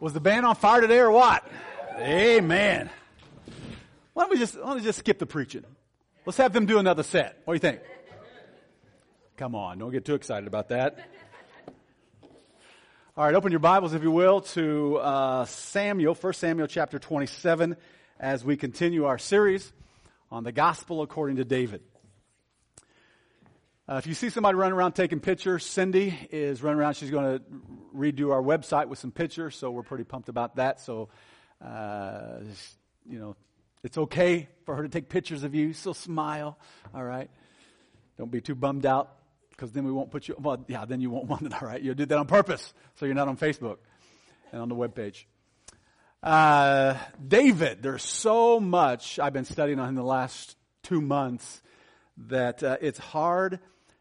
Was the band on fire today or what? Amen. Why don't we just, why don't we just skip the preaching? Let's have them do another set. What do you think? Come on, don't get too excited about that. All right, open your Bibles, if you will, to uh, Samuel, 1 Samuel chapter 27, as we continue our series on the gospel according to David. Uh, if you see somebody running around taking pictures, Cindy is running around. She's going to redo our website with some pictures, so we're pretty pumped about that. So, uh, you know, it's okay for her to take pictures of you. So smile, all right? Don't be too bummed out because then we won't put you. Well, yeah, then you won't want it. All right, you'll do that on purpose, so you're not on Facebook and on the web page. Uh, David, there's so much I've been studying on him the last two months that uh, it's hard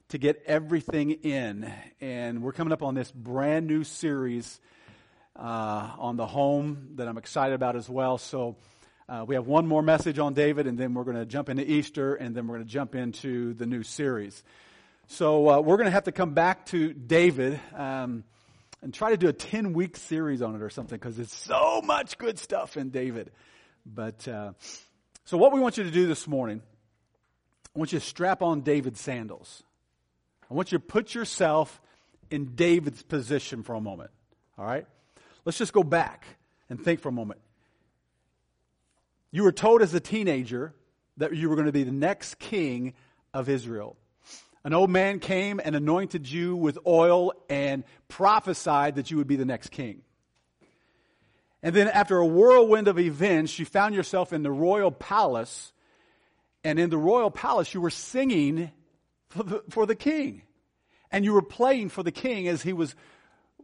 to get everything in. And we're coming up on this brand new series uh, on the home that I'm excited about as well. So uh, we have one more message on David, and then we're going to jump into Easter, and then we're going to jump into the new series. So uh, we're going to have to come back to David. Um, and try to do a 10 week series on it or something because there's so much good stuff in David. But, uh, so what we want you to do this morning, I want you to strap on David's sandals. I want you to put yourself in David's position for a moment. All right? Let's just go back and think for a moment. You were told as a teenager that you were going to be the next king of Israel. An old man came and anointed you with oil and prophesied that you would be the next king. And then, after a whirlwind of events, you found yourself in the royal palace. And in the royal palace, you were singing for the, for the king. And you were playing for the king as he was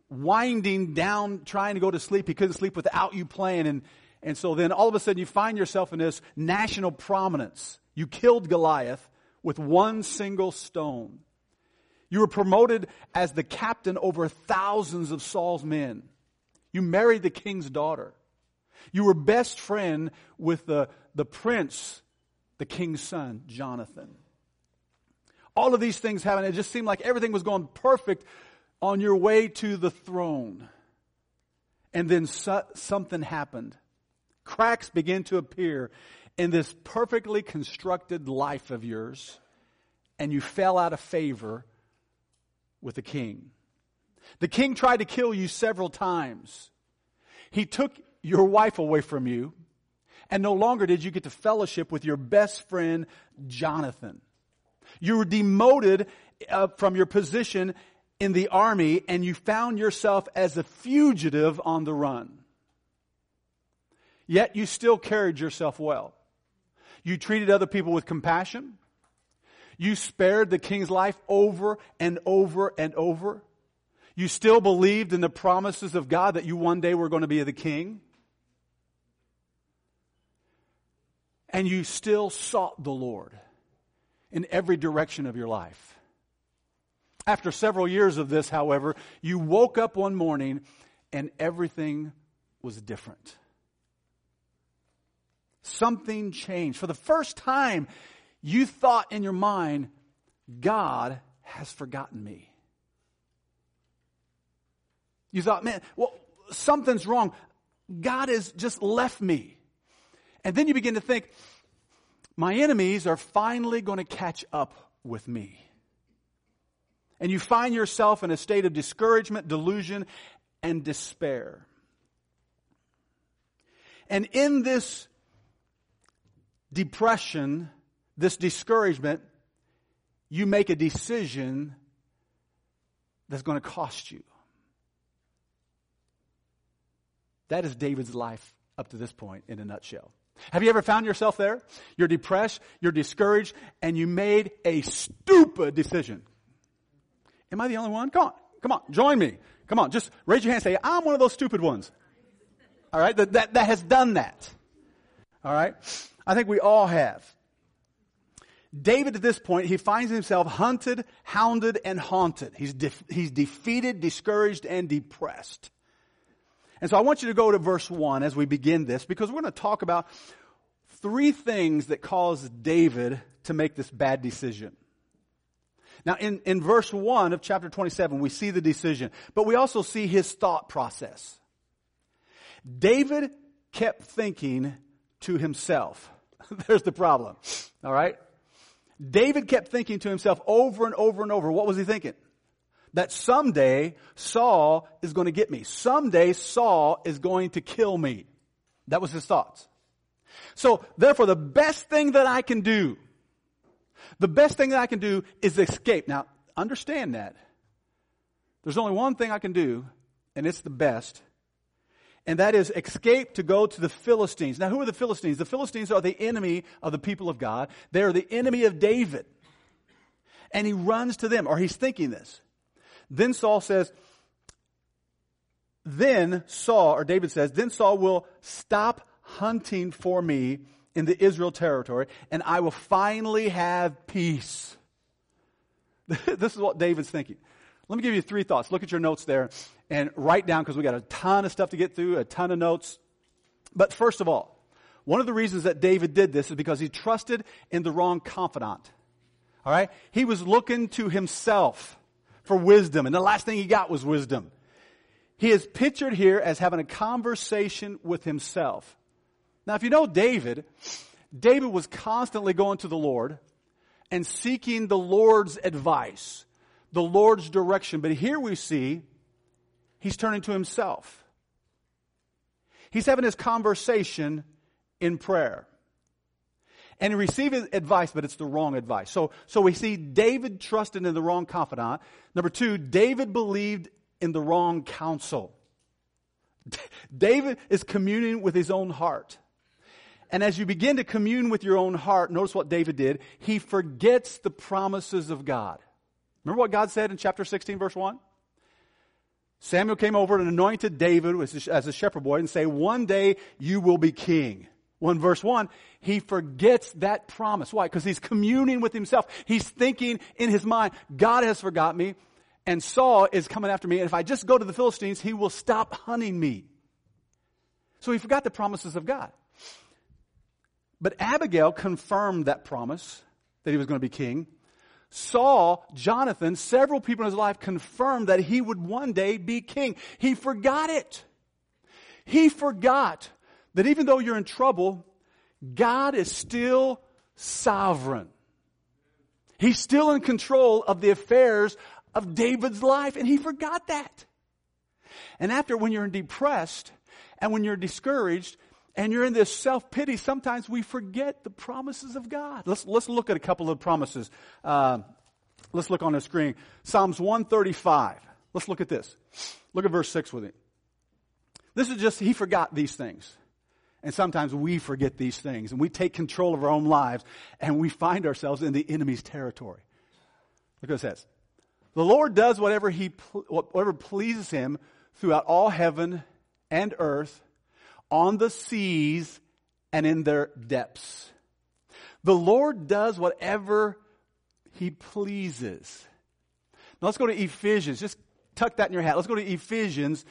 winding down, trying to go to sleep. He couldn't sleep without you playing. And, and so then all of a sudden you find yourself in this national prominence. You killed Goliath with one single stone. You were promoted as the captain over thousands of Saul's men. You married the king's daughter. You were best friend with the, the prince, the king's son, Jonathan. All of these things happened. It just seemed like everything was going perfect on your way to the throne. And then so, something happened. Cracks began to appear in this perfectly constructed life of yours, and you fell out of favor with the king. The king tried to kill you several times. He took your wife away from you, and no longer did you get to fellowship with your best friend, Jonathan. You were demoted uh, from your position in the army and you found yourself as a fugitive on the run. Yet you still carried yourself well. You treated other people with compassion. You spared the king's life over and over and over. You still believed in the promises of God that you one day were going to be the king. And you still sought the Lord in every direction of your life. After several years of this, however, you woke up one morning and everything was different. Something changed. For the first time, you thought in your mind, God has forgotten me. You thought, man, well, something's wrong. God has just left me. And then you begin to think, my enemies are finally going to catch up with me. And you find yourself in a state of discouragement, delusion, and despair. And in this depression, this discouragement, you make a decision that's going to cost you. That is David's life up to this point in a nutshell. Have you ever found yourself there? You're depressed, you're discouraged, and you made a stupid decision. Am I the only one? Come on, come on, join me. Come on, just raise your hand and say, I'm one of those stupid ones. All right, that, that, that has done that. All right, I think we all have. David at this point, he finds himself hunted, hounded, and haunted. He's, def- he's defeated, discouraged, and depressed. And so I want you to go to verse 1 as we begin this because we're going to talk about three things that caused David to make this bad decision. Now, in, in verse 1 of chapter 27, we see the decision, but we also see his thought process. David kept thinking to himself. There's the problem. All right? David kept thinking to himself over and over and over. What was he thinking? That someday Saul is going to get me. Someday Saul is going to kill me. That was his thoughts. So therefore the best thing that I can do, the best thing that I can do is escape. Now understand that. There's only one thing I can do and it's the best and that is escape to go to the Philistines. Now, who are the Philistines? The Philistines are the enemy of the people of God. They are the enemy of David. And he runs to them, or he's thinking this. Then Saul says, then Saul, or David says, then Saul will stop hunting for me in the Israel territory, and I will finally have peace. this is what David's thinking. Let me give you three thoughts. Look at your notes there and write down because we got a ton of stuff to get through, a ton of notes. But first of all, one of the reasons that David did this is because he trusted in the wrong confidant. All right? He was looking to himself for wisdom, and the last thing he got was wisdom. He is pictured here as having a conversation with himself. Now, if you know David, David was constantly going to the Lord and seeking the Lord's advice the Lord's direction. But here we see he's turning to himself. He's having his conversation in prayer. And he received advice, but it's the wrong advice. So, so we see David trusted in the wrong confidant. Number two, David believed in the wrong counsel. David is communing with his own heart. And as you begin to commune with your own heart, notice what David did. He forgets the promises of God. Remember what God said in chapter 16, verse 1? Samuel came over and anointed David as a shepherd boy and say, one day you will be king. One verse one, he forgets that promise. Why? Because he's communing with himself. He's thinking in his mind, God has forgot me and Saul is coming after me. And if I just go to the Philistines, he will stop hunting me. So he forgot the promises of God. But Abigail confirmed that promise that he was going to be king. Saul, Jonathan, several people in his life confirmed that he would one day be king. He forgot it. He forgot that even though you're in trouble, God is still sovereign. He's still in control of the affairs of David's life, and he forgot that. And after, when you're depressed and when you're discouraged and you're in this self pity, sometimes we forget the promises of God. Let's, let's look at a couple of promises. Uh, let's look on the screen. Psalms 135. Let's look at this. Look at verse 6 with me. This is just, he forgot these things. And sometimes we forget these things and we take control of our own lives and we find ourselves in the enemy's territory. Look what it says. The Lord does whatever he, whatever pleases him throughout all heaven and earth on the seas and in their depths. The Lord does whatever He pleases. Now let's go to Ephesians. Just tuck that in your hat. Let's go to Ephesians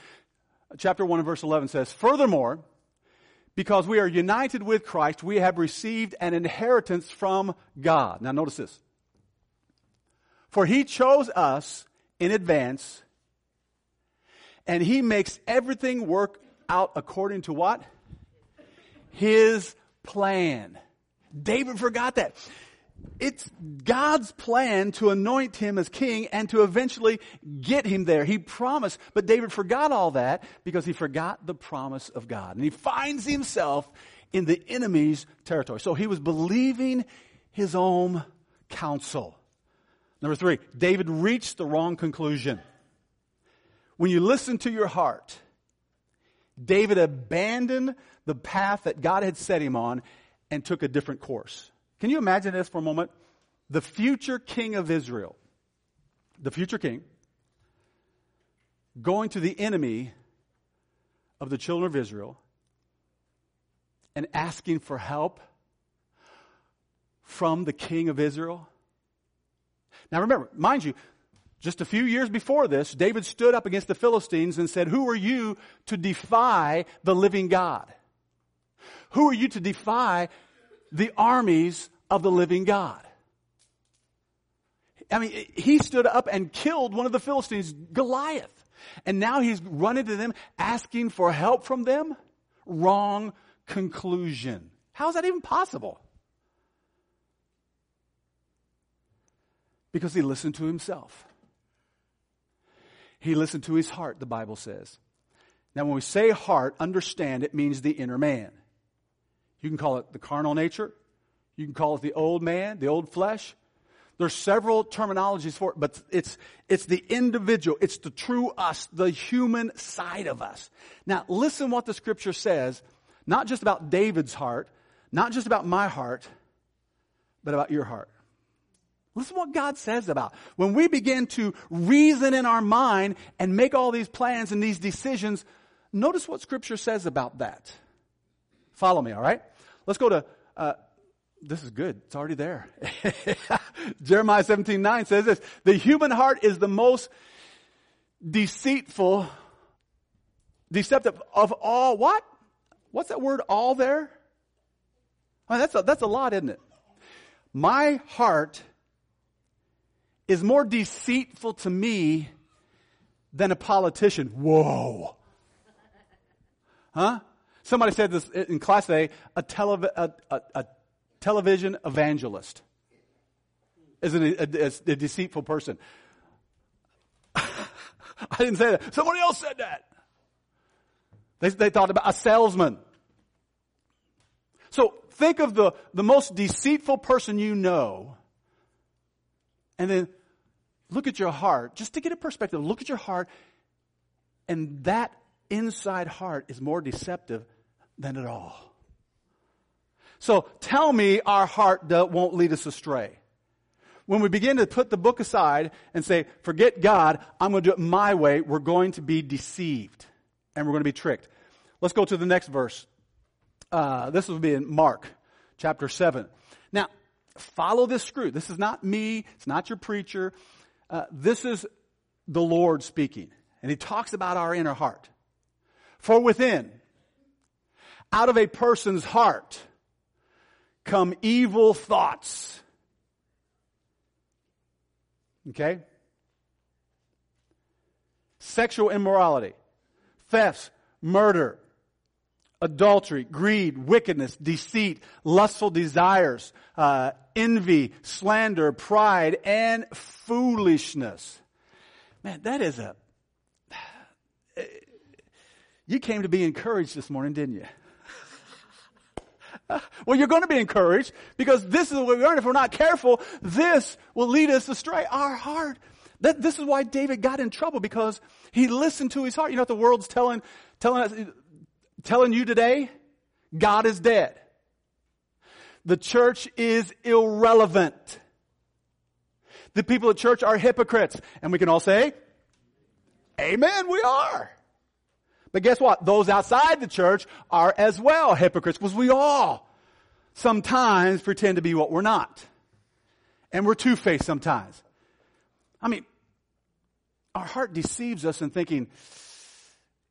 chapter 1 and verse 11 says, Furthermore, because we are united with Christ, we have received an inheritance from God. Now notice this. For He chose us in advance, and He makes everything work out according to what? His plan. David forgot that. It's God's plan to anoint him as king and to eventually get him there. He promised, but David forgot all that because he forgot the promise of God. And he finds himself in the enemy's territory. So he was believing his own counsel. Number three, David reached the wrong conclusion. When you listen to your heart, David abandoned the path that God had set him on and took a different course. Can you imagine this for a moment? The future king of Israel, the future king, going to the enemy of the children of Israel and asking for help from the king of Israel. Now remember, mind you, just a few years before this, David stood up against the Philistines and said, Who are you to defy the living God? Who are you to defy the armies of the living God? I mean, he stood up and killed one of the Philistines, Goliath. And now he's running to them asking for help from them? Wrong conclusion. How is that even possible? Because he listened to himself. He listened to his heart, the Bible says. Now, when we say heart, understand it means the inner man. You can call it the carnal nature. You can call it the old man, the old flesh. There's several terminologies for it, but it's, it's the individual. It's the true us, the human side of us. Now, listen what the scripture says, not just about David's heart, not just about my heart, but about your heart. Listen what God says about. When we begin to reason in our mind and make all these plans and these decisions, notice what scripture says about that. Follow me, all right? Let's go to, uh, this is good. It's already there. Jeremiah 17, 9 says this, the human heart is the most deceitful, deceptive of all, what? What's that word all there? I mean, that's a, that's a lot, isn't it? My heart is more deceitful to me than a politician. Whoa. Huh? Somebody said this in class today, a, telev- a, a, a television evangelist is a, a, a deceitful person. I didn't say that. Somebody else said that. They, they thought about a salesman. So think of the, the most deceitful person you know, and then look at your heart, just to get a perspective, look at your heart, and that inside heart is more deceptive than it all. So tell me our heart won't lead us astray. When we begin to put the book aside and say, forget God, I'm going to do it my way, we're going to be deceived and we're going to be tricked. Let's go to the next verse. Uh, this will be in Mark chapter 7. Now, follow this screw. This is not me, it's not your preacher. Uh, this is the Lord speaking. And he talks about our inner heart. For within, out of a person's heart, come evil thoughts. Okay? Sexual immorality, thefts, murder, adultery, greed, wickedness, deceit, lustful desires, uh, envy, slander, pride, and foolishness. Man, that is a. You came to be encouraged this morning, didn't you? well, you're going to be encouraged because this is what we learn. If we're not careful, this will lead us astray. Our heart. That, this is why David got in trouble because he listened to his heart. You know what the world's telling, telling us, telling you today? God is dead. The church is irrelevant. The people at church are hypocrites. And we can all say, Amen, we are. But guess what? Those outside the church are as well hypocrites because we all sometimes pretend to be what we're not. And we're two-faced sometimes. I mean, our heart deceives us in thinking,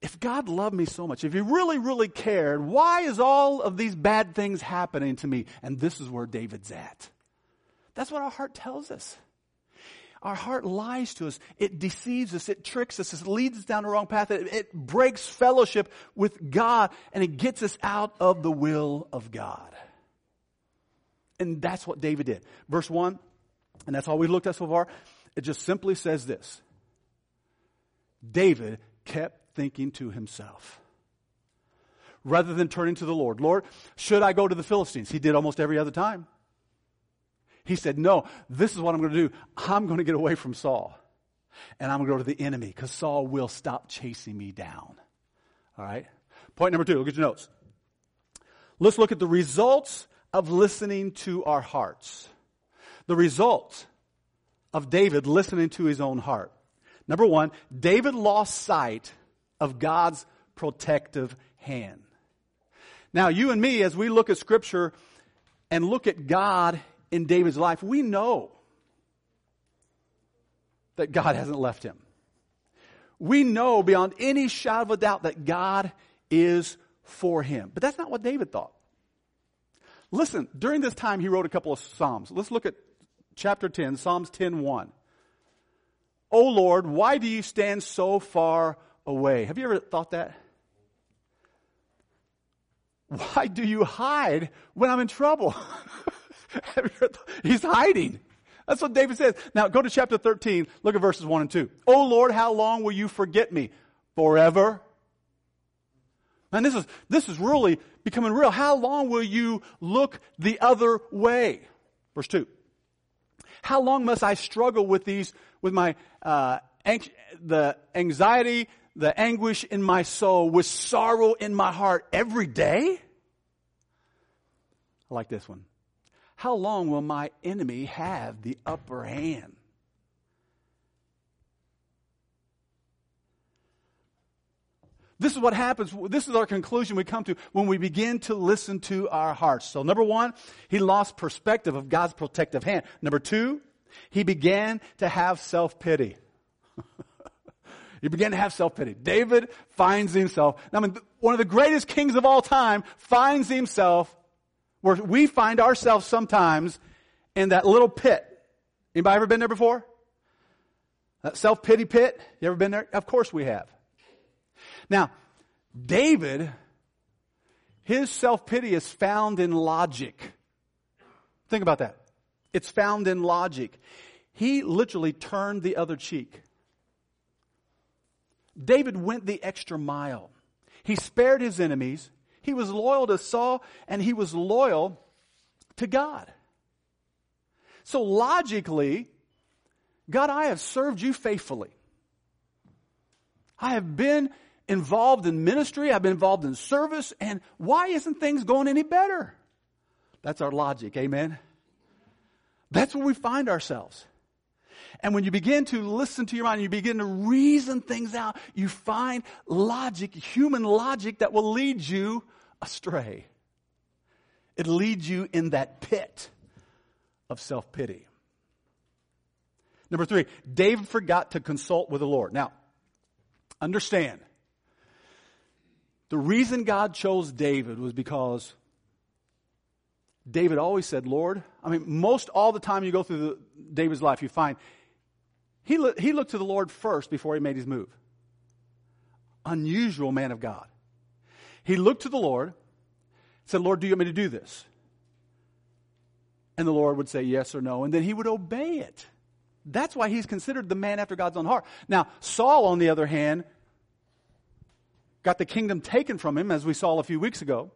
if God loved me so much, if He really, really cared, why is all of these bad things happening to me? And this is where David's at. That's what our heart tells us. Our heart lies to us. It deceives us. It tricks us. It leads us down the wrong path. It, it breaks fellowship with God and it gets us out of the will of God. And that's what David did. Verse 1, and that's all we looked at so far. It just simply says this David kept thinking to himself. Rather than turning to the Lord, Lord, should I go to the Philistines? He did almost every other time. He said, No, this is what I'm going to do. I'm going to get away from Saul. And I'm going to go to the enemy because Saul will stop chasing me down. All right? Point number two, look at your notes. Let's look at the results of listening to our hearts. The results of David listening to his own heart. Number one, David lost sight of God's protective hand. Now, you and me, as we look at Scripture and look at God in David's life, we know that God hasn't left him. We know beyond any shadow of a doubt that God is for him. But that's not what David thought. Listen, during this time he wrote a couple of Psalms. Let's look at chapter 10, Psalms 10 1. O Lord, why do you stand so far away? Have you ever thought that? Why do you hide when I'm in trouble? He's hiding. That's what David says. Now go to chapter 13, look at verses 1 and 2. Oh Lord, how long will you forget me? Forever? And this is, this is really becoming real. How long will you look the other way? Verse 2. How long must I struggle with these, with my, uh, the anxiety, the anguish in my soul, with sorrow in my heart every day? I like this one. How long will my enemy have the upper hand? This is what happens. This is our conclusion we come to when we begin to listen to our hearts. So number one, he lost perspective of God's protective hand. Number two, he began to have self-pity. he began to have self-pity. David finds himself, I mean, one of the greatest kings of all time finds himself where we find ourselves sometimes in that little pit. Anybody ever been there before? That self-pity pit? You ever been there? Of course we have. Now, David, his self-pity is found in logic. Think about that. It's found in logic. He literally turned the other cheek. David went the extra mile. He spared his enemies. He was loyal to Saul and he was loyal to God. So logically, God, I have served you faithfully. I have been involved in ministry. I've been involved in service. And why isn't things going any better? That's our logic. Amen. That's where we find ourselves. And when you begin to listen to your mind, you begin to reason things out, you find logic, human logic that will lead you astray. It leads you in that pit of self pity. Number three, David forgot to consult with the Lord. Now, understand, the reason God chose David was because David always said, Lord, I mean, most all the time you go through the, David's life, you find he, he looked to the Lord first before he made his move. Unusual man of God. He looked to the Lord, said, Lord, do you want me to do this? And the Lord would say yes or no, and then he would obey it. That's why he's considered the man after God's own heart. Now, Saul, on the other hand, got the kingdom taken from him, as we saw a few weeks ago.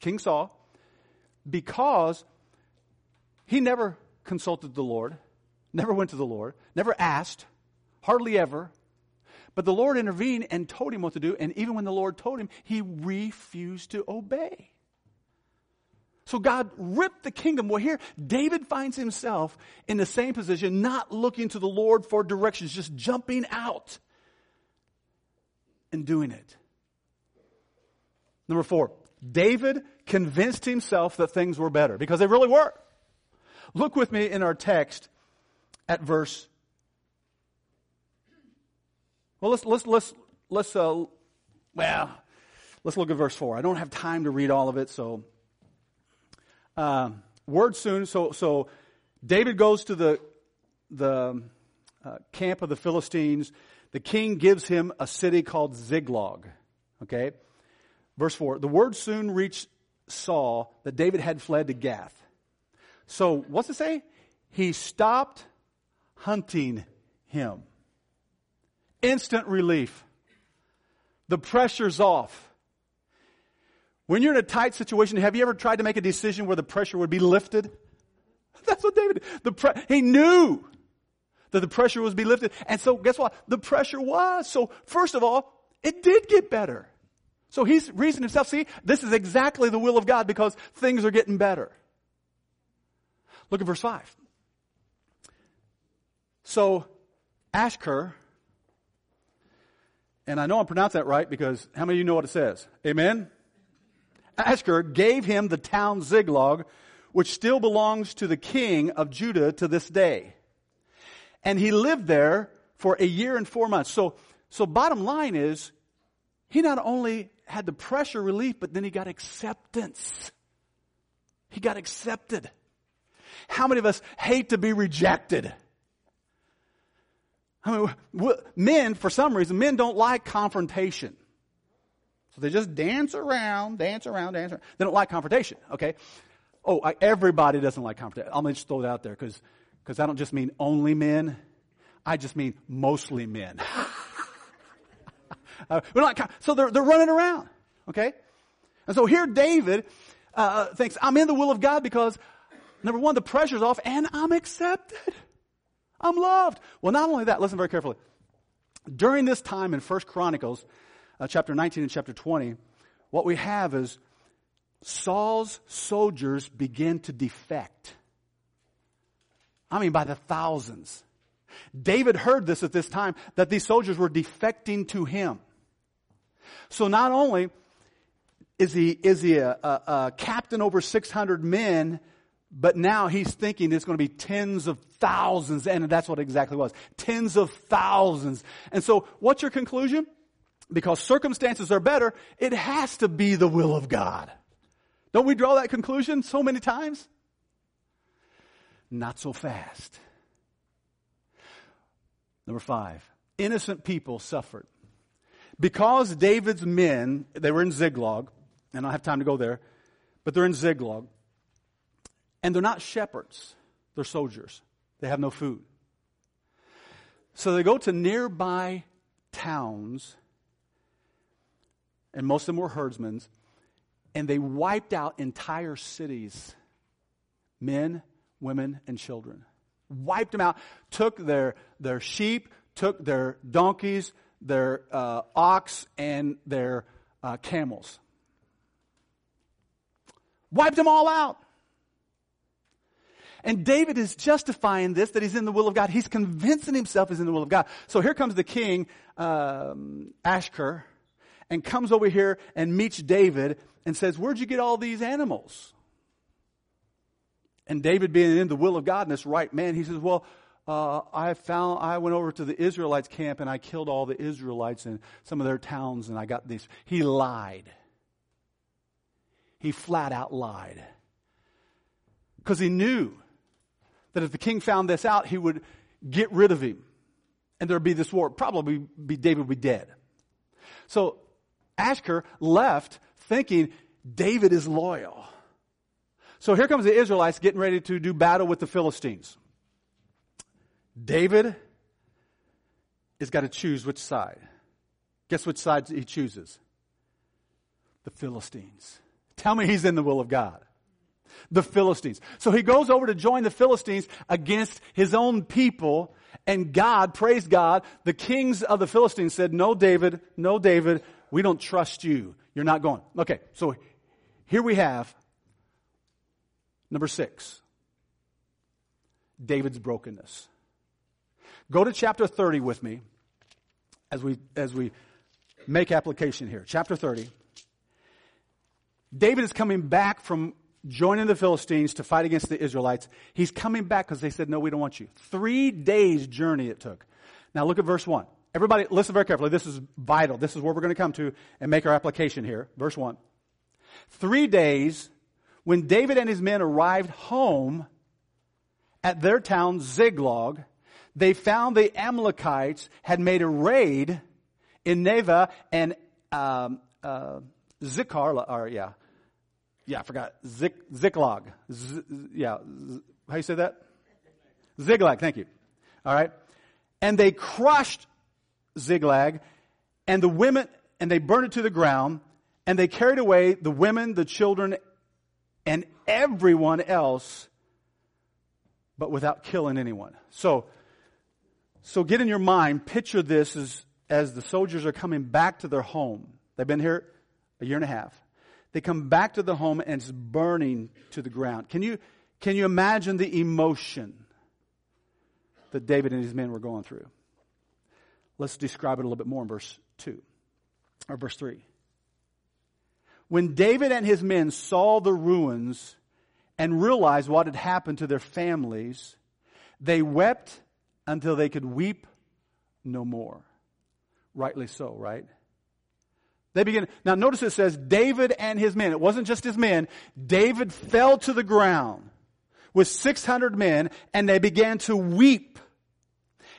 King Saul because he never consulted the Lord, never went to the Lord, never asked, hardly ever. But the Lord intervened and told him what to do, and even when the Lord told him, he refused to obey. So God ripped the kingdom. Well, here, David finds himself in the same position, not looking to the Lord for directions, just jumping out and doing it. Number four, David convinced himself that things were better because they really were. Look with me in our text at verse. Well, let's let's let's let's uh, well, let's look at verse four. I don't have time to read all of it, so uh, word soon. So so David goes to the the uh, camp of the Philistines. The king gives him a city called Ziklag. Okay. Verse 4 The word soon reached Saul that David had fled to Gath. So, what's it say? He stopped hunting him. Instant relief. The pressure's off. When you're in a tight situation, have you ever tried to make a decision where the pressure would be lifted? That's what David did. The pre- he knew that the pressure was be lifted. And so guess what? The pressure was. So first of all, it did get better. So he's reasoned himself, see, this is exactly the will of God because things are getting better. Look at verse 5. So Ashkur, and I know I'm pronouncing that right because how many of you know what it says? Amen? Ashkur gave him the town Ziklag, which still belongs to the king of Judah to this day. And he lived there for a year and four months. So, so bottom line is, he not only had the pressure relief, but then he got acceptance. He got accepted. How many of us hate to be rejected? I mean, men, for some reason, men don't like confrontation. So they just dance around, dance around, dance around. They don't like confrontation, okay? Oh, I, everybody doesn't like confrontation. I'm going to just throw it out there because I don't just mean only men. I just mean mostly men. uh, like, so they're, they're running around, okay? And so here David uh, thinks, I'm in the will of God because, number one, the pressure's off and I'm accepted. I'm loved. Well, not only that, listen very carefully. During this time in First Chronicles, uh, chapter 19 and chapter 20, what we have is Saul's soldiers begin to defect. I mean, by the thousands. David heard this at this time, that these soldiers were defecting to him. So not only is he, is he a, a, a captain over 600 men, but now he's thinking it's going to be tens of thousands, and that's what exactly was. Tens of thousands. And so, what's your conclusion? Because circumstances are better, it has to be the will of God. Don't we draw that conclusion so many times? Not so fast. Number five, innocent people suffered. Because David's men, they were in Ziklag, and I don't have time to go there, but they're in Ziklag, and they're not shepherds, they're soldiers. They have no food. So they go to nearby towns, and most of them were herdsmen, and they wiped out entire cities men, women, and children. Wiped them out, took their, their sheep, took their donkeys, their uh, ox, and their uh, camels. Wiped them all out. And David is justifying this, that he's in the will of God. He's convincing himself he's in the will of God. So here comes the king, um, Ashkur, and comes over here and meets David and says, Where'd you get all these animals? And David, being in the will of God and this right man, he says, Well, uh, I found I went over to the Israelites camp and I killed all the Israelites in some of their towns and I got these. He lied. He flat out lied. Because he knew that if the king found this out, he would get rid of him. And there'd be this war. Probably be David would be dead. So Ashkur left thinking David is loyal. So here comes the Israelites getting ready to do battle with the Philistines. David has got to choose which side. Guess which side he chooses? The Philistines. Tell me he's in the will of God. The Philistines. So he goes over to join the Philistines against his own people, and God, praise God, the kings of the Philistines said, No, David, no, David, we don't trust you. You're not going. Okay, so here we have number six David's brokenness. Go to chapter 30 with me as we, as we make application here. Chapter 30. David is coming back from joining the Philistines to fight against the Israelites. He's coming back because they said, No, we don't want you. Three days' journey it took. Now look at verse 1. Everybody, listen very carefully. This is vital. This is where we're going to come to and make our application here. Verse 1. Three days, when David and his men arrived home at their town Ziklag, they found the Amalekites had made a raid in Neva and um, uh, Zikar, or yeah, yeah, I forgot Zik, Ziklag. Z, yeah, how you say that? Ziklag. Thank you. All right, and they crushed Ziklag, and the women and they burned it to the ground, and they carried away the women, the children, and everyone else, but without killing anyone. So so get in your mind, picture this as, as the soldiers are coming back to their home. They've been here a year and a half. They come back to the home and it's burning to the ground. Can you, can you imagine the emotion that David and his men were going through? Let's describe it a little bit more in verse 2 or verse 3. When David and his men saw the ruins and realized what had happened to their families, they wept until they could weep no more. Rightly so, right? They begin. Now notice it says David and his men. It wasn't just his men. David fell to the ground with 600 men and they began to weep.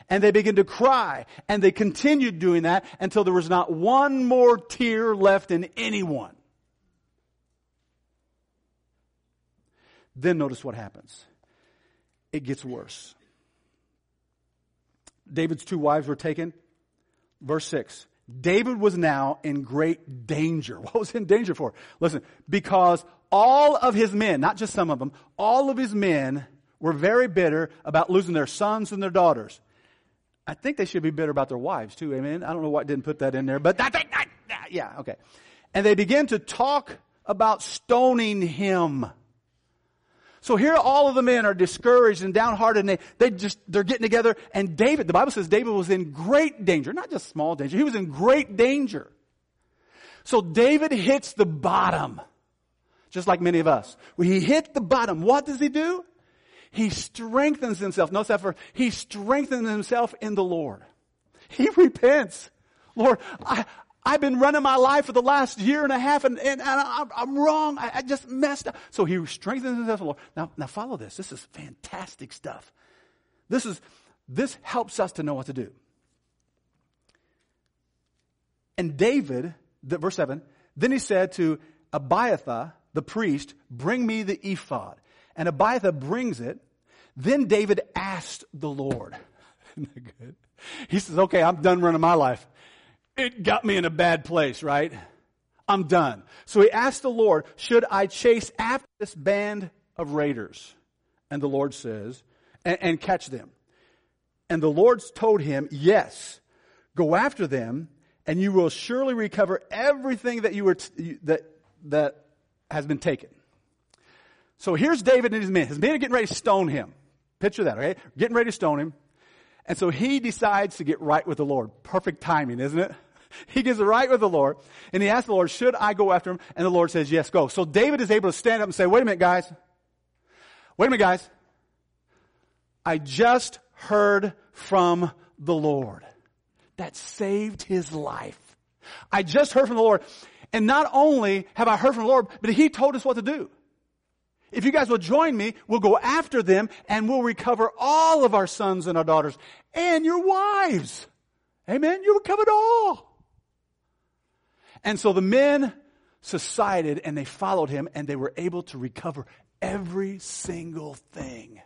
And they began to cry. And they continued doing that until there was not one more tear left in anyone. Then notice what happens. It gets worse. David's two wives were taken. Verse 6. David was now in great danger. What was in danger for? Listen, because all of his men, not just some of them, all of his men were very bitter about losing their sons and their daughters. I think they should be bitter about their wives too, amen? I don't know why I didn't put that in there, but that, that, that, yeah, okay. And they began to talk about stoning him. So here all of the men are discouraged and downhearted and they, they just, they're getting together and David, the Bible says David was in great danger, not just small danger, he was in great danger. So David hits the bottom, just like many of us. When he hit the bottom, what does he do? He strengthens himself. Notice that for, he strengthens himself in the Lord. He repents. Lord, I, I've been running my life for the last year and a half and, and, and I'm, I'm, wrong. I, I, just messed up. So he strengthens himself Lord. Now, now follow this. This is fantastic stuff. This is, this helps us to know what to do. And David, the, verse 7, then he said to Abiathar, the priest, bring me the ephod. And Abiathar brings it. Then David asked the Lord. Isn't that good? He says, okay, I'm done running my life it got me in a bad place, right? I'm done. So he asked the Lord, should I chase after this band of raiders? And the Lord says, and, and catch them. And the Lord told him, yes, go after them and you will surely recover everything that you were, t- that, that has been taken. So here's David and his men. His men are getting ready to stone him. Picture that, okay? Getting ready to stone him. And so he decides to get right with the Lord. Perfect timing, isn't it? He gets right with the Lord. And he asks the Lord, should I go after him? And the Lord says, yes, go. So David is able to stand up and say, wait a minute, guys. Wait a minute, guys. I just heard from the Lord. That saved his life. I just heard from the Lord. And not only have I heard from the Lord, but he told us what to do. If you guys will join me, we'll go after them and we'll recover all of our sons and our daughters and your wives. Amen. You recovered all. And so the men subsided and they followed him and they were able to recover every single thing.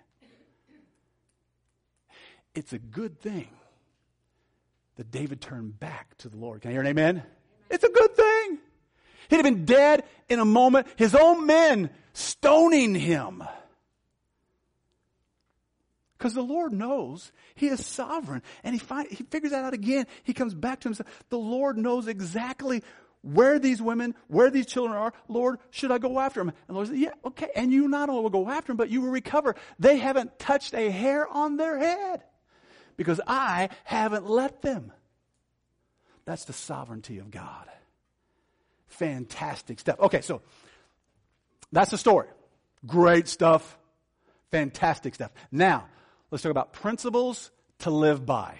It's a good thing that David turned back to the Lord. Can I hear an amen? It's a good thing. He'd have been dead in a moment. His own men stoning him. Because the Lord knows He is sovereign. And he, find, he figures that out again. He comes back to himself. The Lord knows exactly where these women, where these children are. Lord, should I go after them? And the Lord said, yeah, okay. And you not only will go after them, but you will recover. They haven't touched a hair on their head because I haven't let them. That's the sovereignty of God. Fantastic stuff. Okay, so that's the story. Great stuff. Fantastic stuff. Now, let's talk about principles to live by.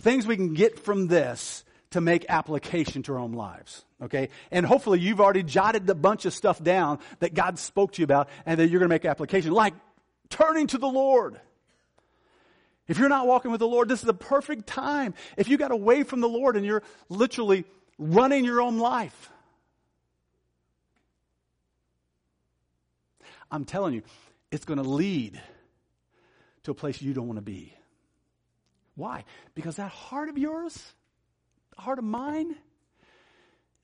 Things we can get from this to make application to our own lives. Okay? And hopefully you've already jotted a bunch of stuff down that God spoke to you about and that you're going to make application. Like turning to the Lord. If you're not walking with the Lord, this is the perfect time. If you got away from the Lord and you're literally running your own life. I'm telling you, it's going to lead to a place you don't want to be. Why? Because that heart of yours, heart of mine,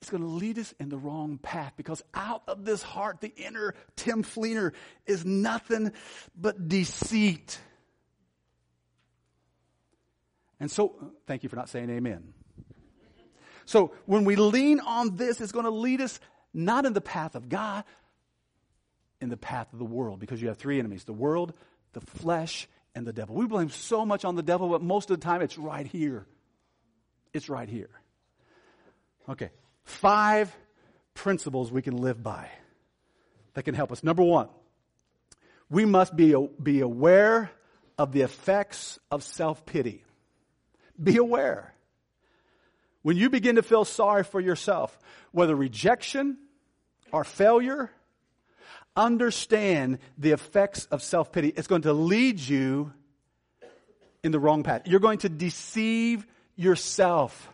is going to lead us in the wrong path because out of this heart, the inner Tim Fleener is nothing but deceit. And so, thank you for not saying amen. So when we lean on this, it's going to lead us not in the path of God, in the path of the world, because you have three enemies the world, the flesh, and the devil. We blame so much on the devil, but most of the time it's right here. It's right here. Okay. Five principles we can live by that can help us. Number one, we must be, be aware of the effects of self pity. Be aware. When you begin to feel sorry for yourself, whether rejection or failure, understand the effects of self pity. It's going to lead you in the wrong path. You're going to deceive yourself.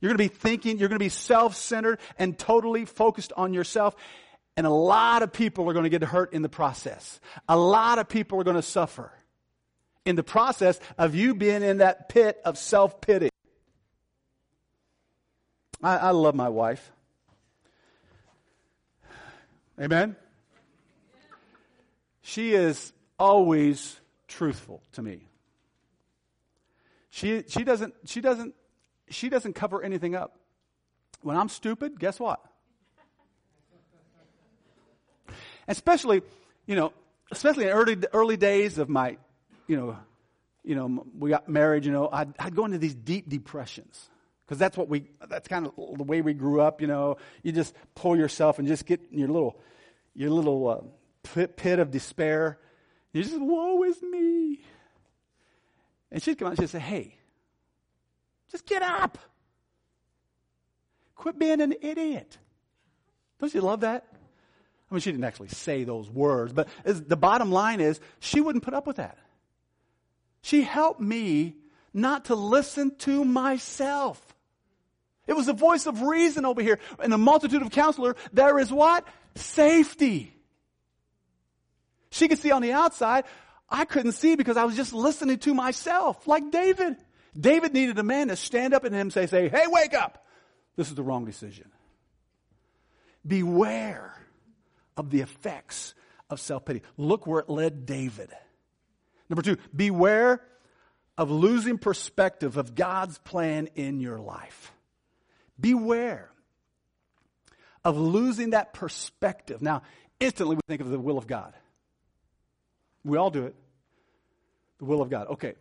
You're going to be thinking, you're going to be self centered and totally focused on yourself. And a lot of people are going to get hurt in the process. A lot of people are going to suffer in the process of you being in that pit of self pity. I, I, love my wife. Amen? She is always truthful to me. She, she, doesn't, she, doesn't, she doesn't cover anything up. When I'm stupid, guess what? Especially, you know, especially in early, early days of my, you know, you know, we got married, you know, I'd, I'd go into these deep depressions. Because that's what we, that's kind of the way we grew up, you know. You just pull yourself and just get in your little, your little uh, pit, pit of despair. You just, woe is me. And she'd come out and she'd say, hey, just get up. Quit being an idiot. Don't you love that? I mean, she didn't actually say those words, but the bottom line is she wouldn't put up with that. She helped me not to listen to myself. It was the voice of reason over here. In the multitude of counselor, there is what? Safety. She could see on the outside. I couldn't see because I was just listening to myself, like David. David needed a man to stand up and him say, say, hey, wake up. This is the wrong decision. Beware of the effects of self-pity. Look where it led David. Number two, beware of losing perspective of God's plan in your life. Beware of losing that perspective. Now, instantly we think of the will of God. We all do it. The will of God. Okay,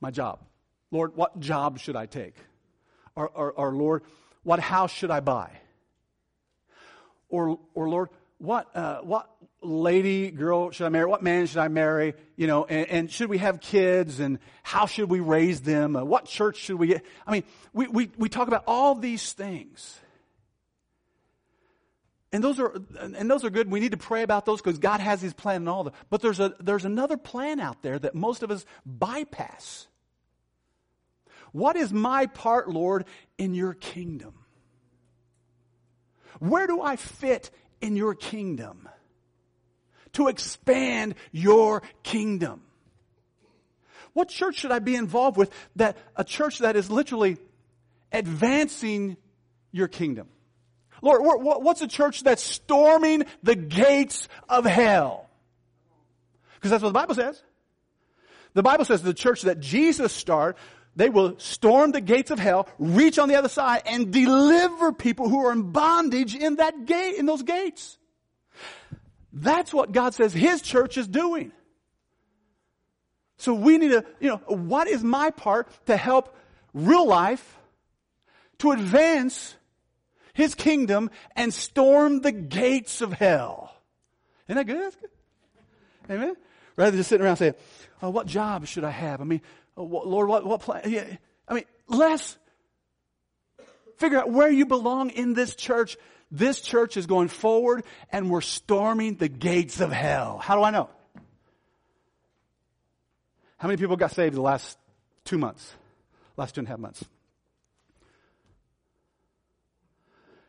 my job. Lord, what job should I take? Or, or, or Lord, what house should I buy? Or, or Lord, what, uh, what lady, girl should I marry? What man should I marry? You know, and, and should we have kids? And how should we raise them? Uh, what church should we get? I mean, we, we, we talk about all these things. And those are, and those are good. We need to pray about those because God has His plan and all that. But there's a, there's another plan out there that most of us bypass. What is my part, Lord, in your kingdom? Where do I fit in your kingdom, to expand your kingdom. What church should I be involved with that a church that is literally advancing your kingdom? Lord, what's a church that's storming the gates of hell? Because that's what the Bible says. The Bible says the church that Jesus started they will storm the gates of hell, reach on the other side, and deliver people who are in bondage in that gate, in those gates. That's what God says His church is doing. So we need to, you know, what is my part to help real life to advance His kingdom and storm the gates of hell? Isn't that good? Good. Amen? Rather than just sitting around saying, oh, what job should I have? I mean, oh, Lord, what, what plan? Yeah. I mean, let's figure out where you belong in this church. This church is going forward and we're storming the gates of hell. How do I know? How many people got saved the last two months? Last two and a half months?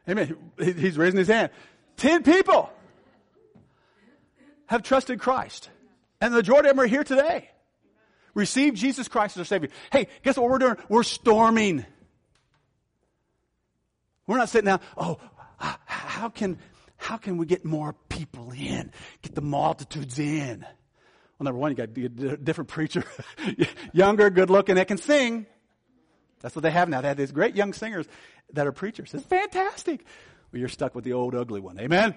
Amen. He's raising his hand. Ten people have trusted Christ. And the majority of them are here today. Receive Jesus Christ as our Savior. Hey, guess what we're doing? We're storming. We're not sitting down, oh, how can, how can we get more people in? Get the multitudes in. Well, number one, you got a different preacher, younger, good looking, that can sing. That's what they have now. They have these great young singers that are preachers. It's fantastic. Well, you're stuck with the old ugly one. Amen?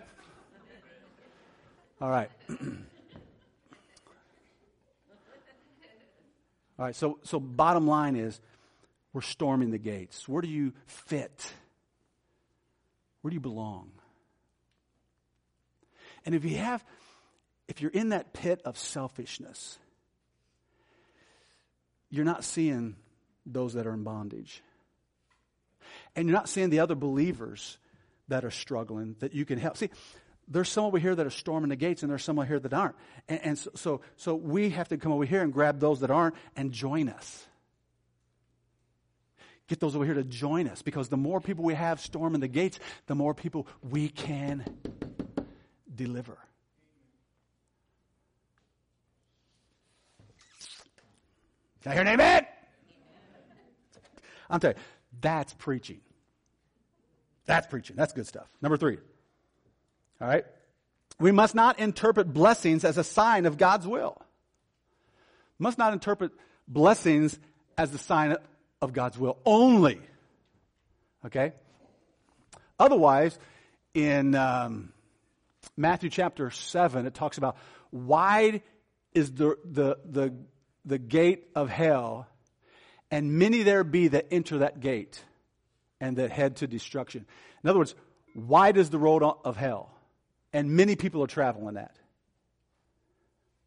All right. All right, so, so bottom line is we're storming the gates. Where do you fit? Where do you belong? And if you have, if you're in that pit of selfishness, you're not seeing those that are in bondage. And you're not seeing the other believers that are struggling that you can help. See, there's some over here that are storming the gates, and there's some over here that aren't. And, and so, so, so we have to come over here and grab those that aren't and join us. Get those over here to join us because the more people we have storming the gates, the more people we can deliver. Can I hear an amen? I'm telling you, that's preaching. That's preaching. That's good stuff. Number three. All right? We must not interpret blessings as a sign of God's will. Must not interpret blessings as the sign of God's will only. Okay? Otherwise, in um, Matthew chapter 7, it talks about wide is the, the, the, the gate of hell, and many there be that enter that gate and that head to destruction. In other words, wide is the road of hell, and many people are traveling that.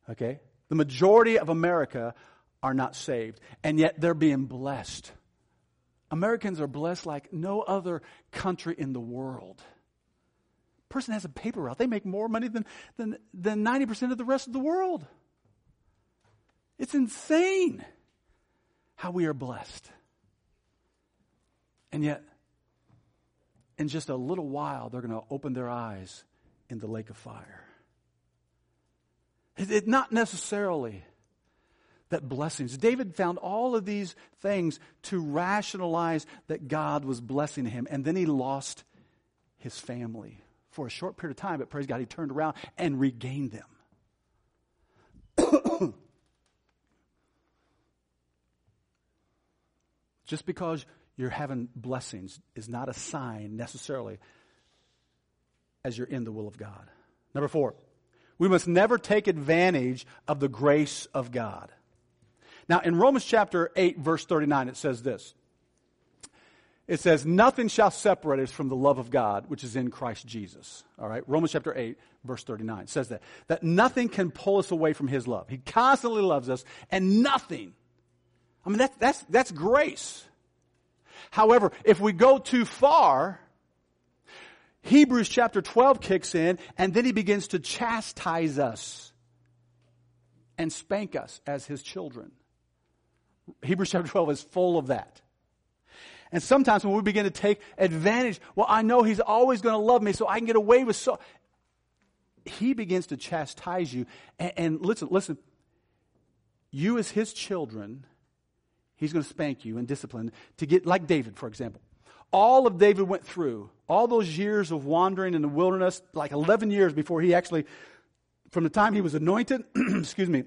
Okay? The majority of America are not saved, and yet they're being blessed. Americans are blessed like no other country in the world. Person has a paper route. They make more money than, than, than 90% of the rest of the world. It's insane how we are blessed. And yet, in just a little while, they're going to open their eyes in the lake of fire. It, not necessarily that blessings. David found all of these things to rationalize that God was blessing him, and then he lost his family for a short period of time, but praise God, he turned around and regained them. Just because you're having blessings is not a sign necessarily as you're in the will of God. Number four, we must never take advantage of the grace of God. Now, in Romans chapter 8, verse 39, it says this. It says, Nothing shall separate us from the love of God, which is in Christ Jesus. All right? Romans chapter 8, verse 39 says that. That nothing can pull us away from his love. He constantly loves us, and nothing. I mean, that's, that's, that's grace. However, if we go too far, Hebrews chapter 12 kicks in, and then he begins to chastise us and spank us as his children. Hebrews chapter 12 is full of that. And sometimes when we begin to take advantage, well, I know he's always going to love me, so I can get away with so. He begins to chastise you. And, and listen, listen. You, as his children, he's going to spank you and discipline to get, like David, for example. All of David went through, all those years of wandering in the wilderness, like 11 years before he actually, from the time he was anointed, excuse me,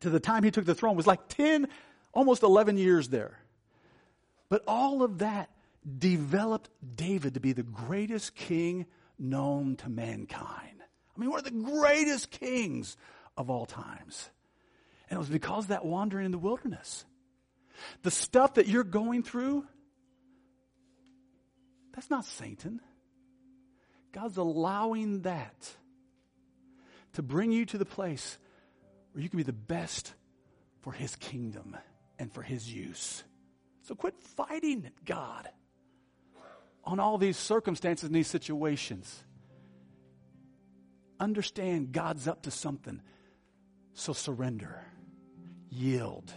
to the time he took the throne was like 10 almost 11 years there. But all of that developed David to be the greatest king known to mankind. I mean, one of the greatest kings of all times. And it was because that wandering in the wilderness. The stuff that you're going through, that's not Satan. God's allowing that to bring you to the place where you can be the best for his kingdom and for his use. So quit fighting God on all these circumstances and these situations. Understand God's up to something. So surrender, yield.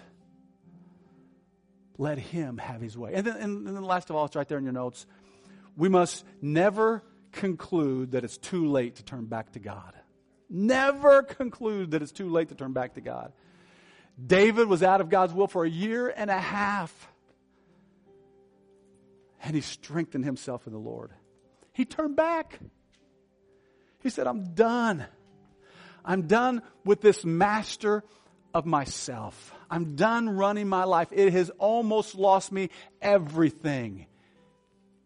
Let Him have His way. And then, and then last of all, it's right there in your notes. We must never conclude that it's too late to turn back to God. Never conclude that it's too late to turn back to God. David was out of God's will for a year and a half. And he strengthened himself in the Lord. He turned back. He said, I'm done. I'm done with this master of myself. I'm done running my life. It has almost lost me everything.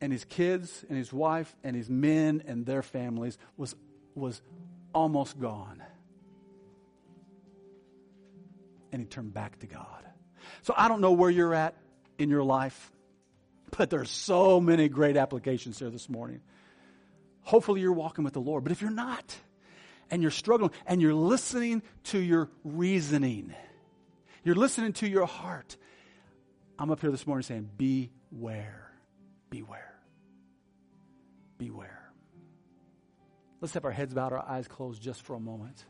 And his kids and his wife and his men and their families was, was almost gone and he turned back to God. So I don't know where you're at in your life, but there's so many great applications here this morning. Hopefully you're walking with the Lord. But if you're not, and you're struggling, and you're listening to your reasoning, you're listening to your heart, I'm up here this morning saying, beware, beware, beware. Let's have our heads bowed, our eyes closed just for a moment.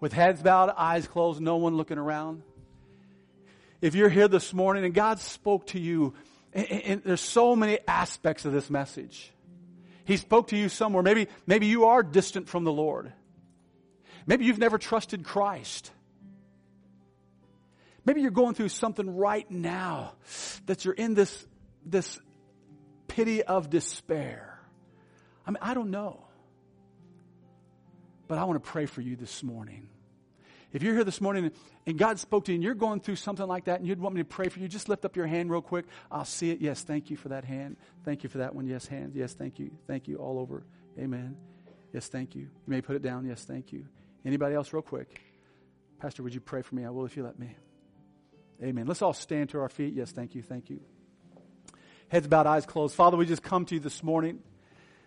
With heads bowed, eyes closed, no one looking around. If you're here this morning and God spoke to you, and, and there's so many aspects of this message. He spoke to you somewhere. Maybe, maybe you are distant from the Lord. Maybe you've never trusted Christ. Maybe you're going through something right now that you're in this, this pity of despair. I mean, I don't know. But I want to pray for you this morning. If you're here this morning and God spoke to you and you're going through something like that and you'd want me to pray for you, just lift up your hand real quick. I'll see it. Yes, thank you for that hand. Thank you for that one. Yes, hand. Yes, thank you. Thank you all over. Amen. Yes, thank you. You may put it down. Yes, thank you. Anybody else, real quick? Pastor, would you pray for me? I will if you let me. Amen. Let's all stand to our feet. Yes, thank you. Thank you. Heads bowed, eyes closed. Father, we just come to you this morning.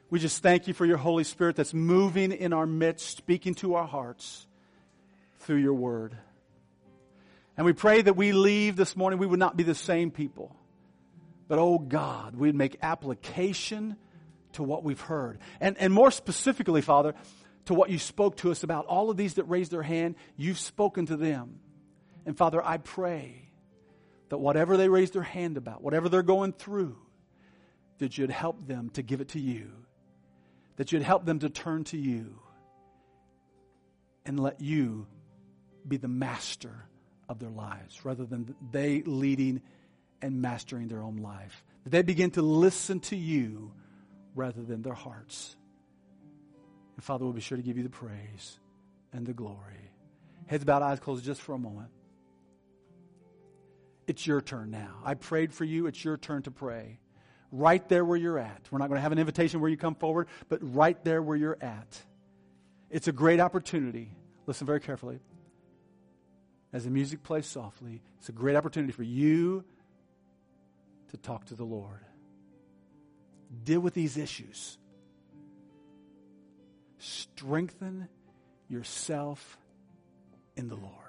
We just thank you for your Holy Spirit that's moving in our midst, speaking to our hearts through your word. And we pray that we leave this morning, we would not be the same people. But oh God, we'd make application to what we've heard. And, and more specifically, Father, to what you spoke to us about. All of these that raised their hand, you've spoken to them. And Father, I pray that whatever they raise their hand about, whatever they're going through, that you'd help them to give it to you, that you'd help them to turn to you and let you be the master of their lives rather than they leading and mastering their own life. That they begin to listen to you rather than their hearts. And Father, we'll be sure to give you the praise and the glory. Heads bowed, eyes closed just for a moment. It's your turn now. I prayed for you. It's your turn to pray. Right there where you're at. We're not going to have an invitation where you come forward, but right there where you're at. It's a great opportunity. Listen very carefully. As the music plays softly, it's a great opportunity for you to talk to the Lord. Deal with these issues. Strengthen yourself in the Lord.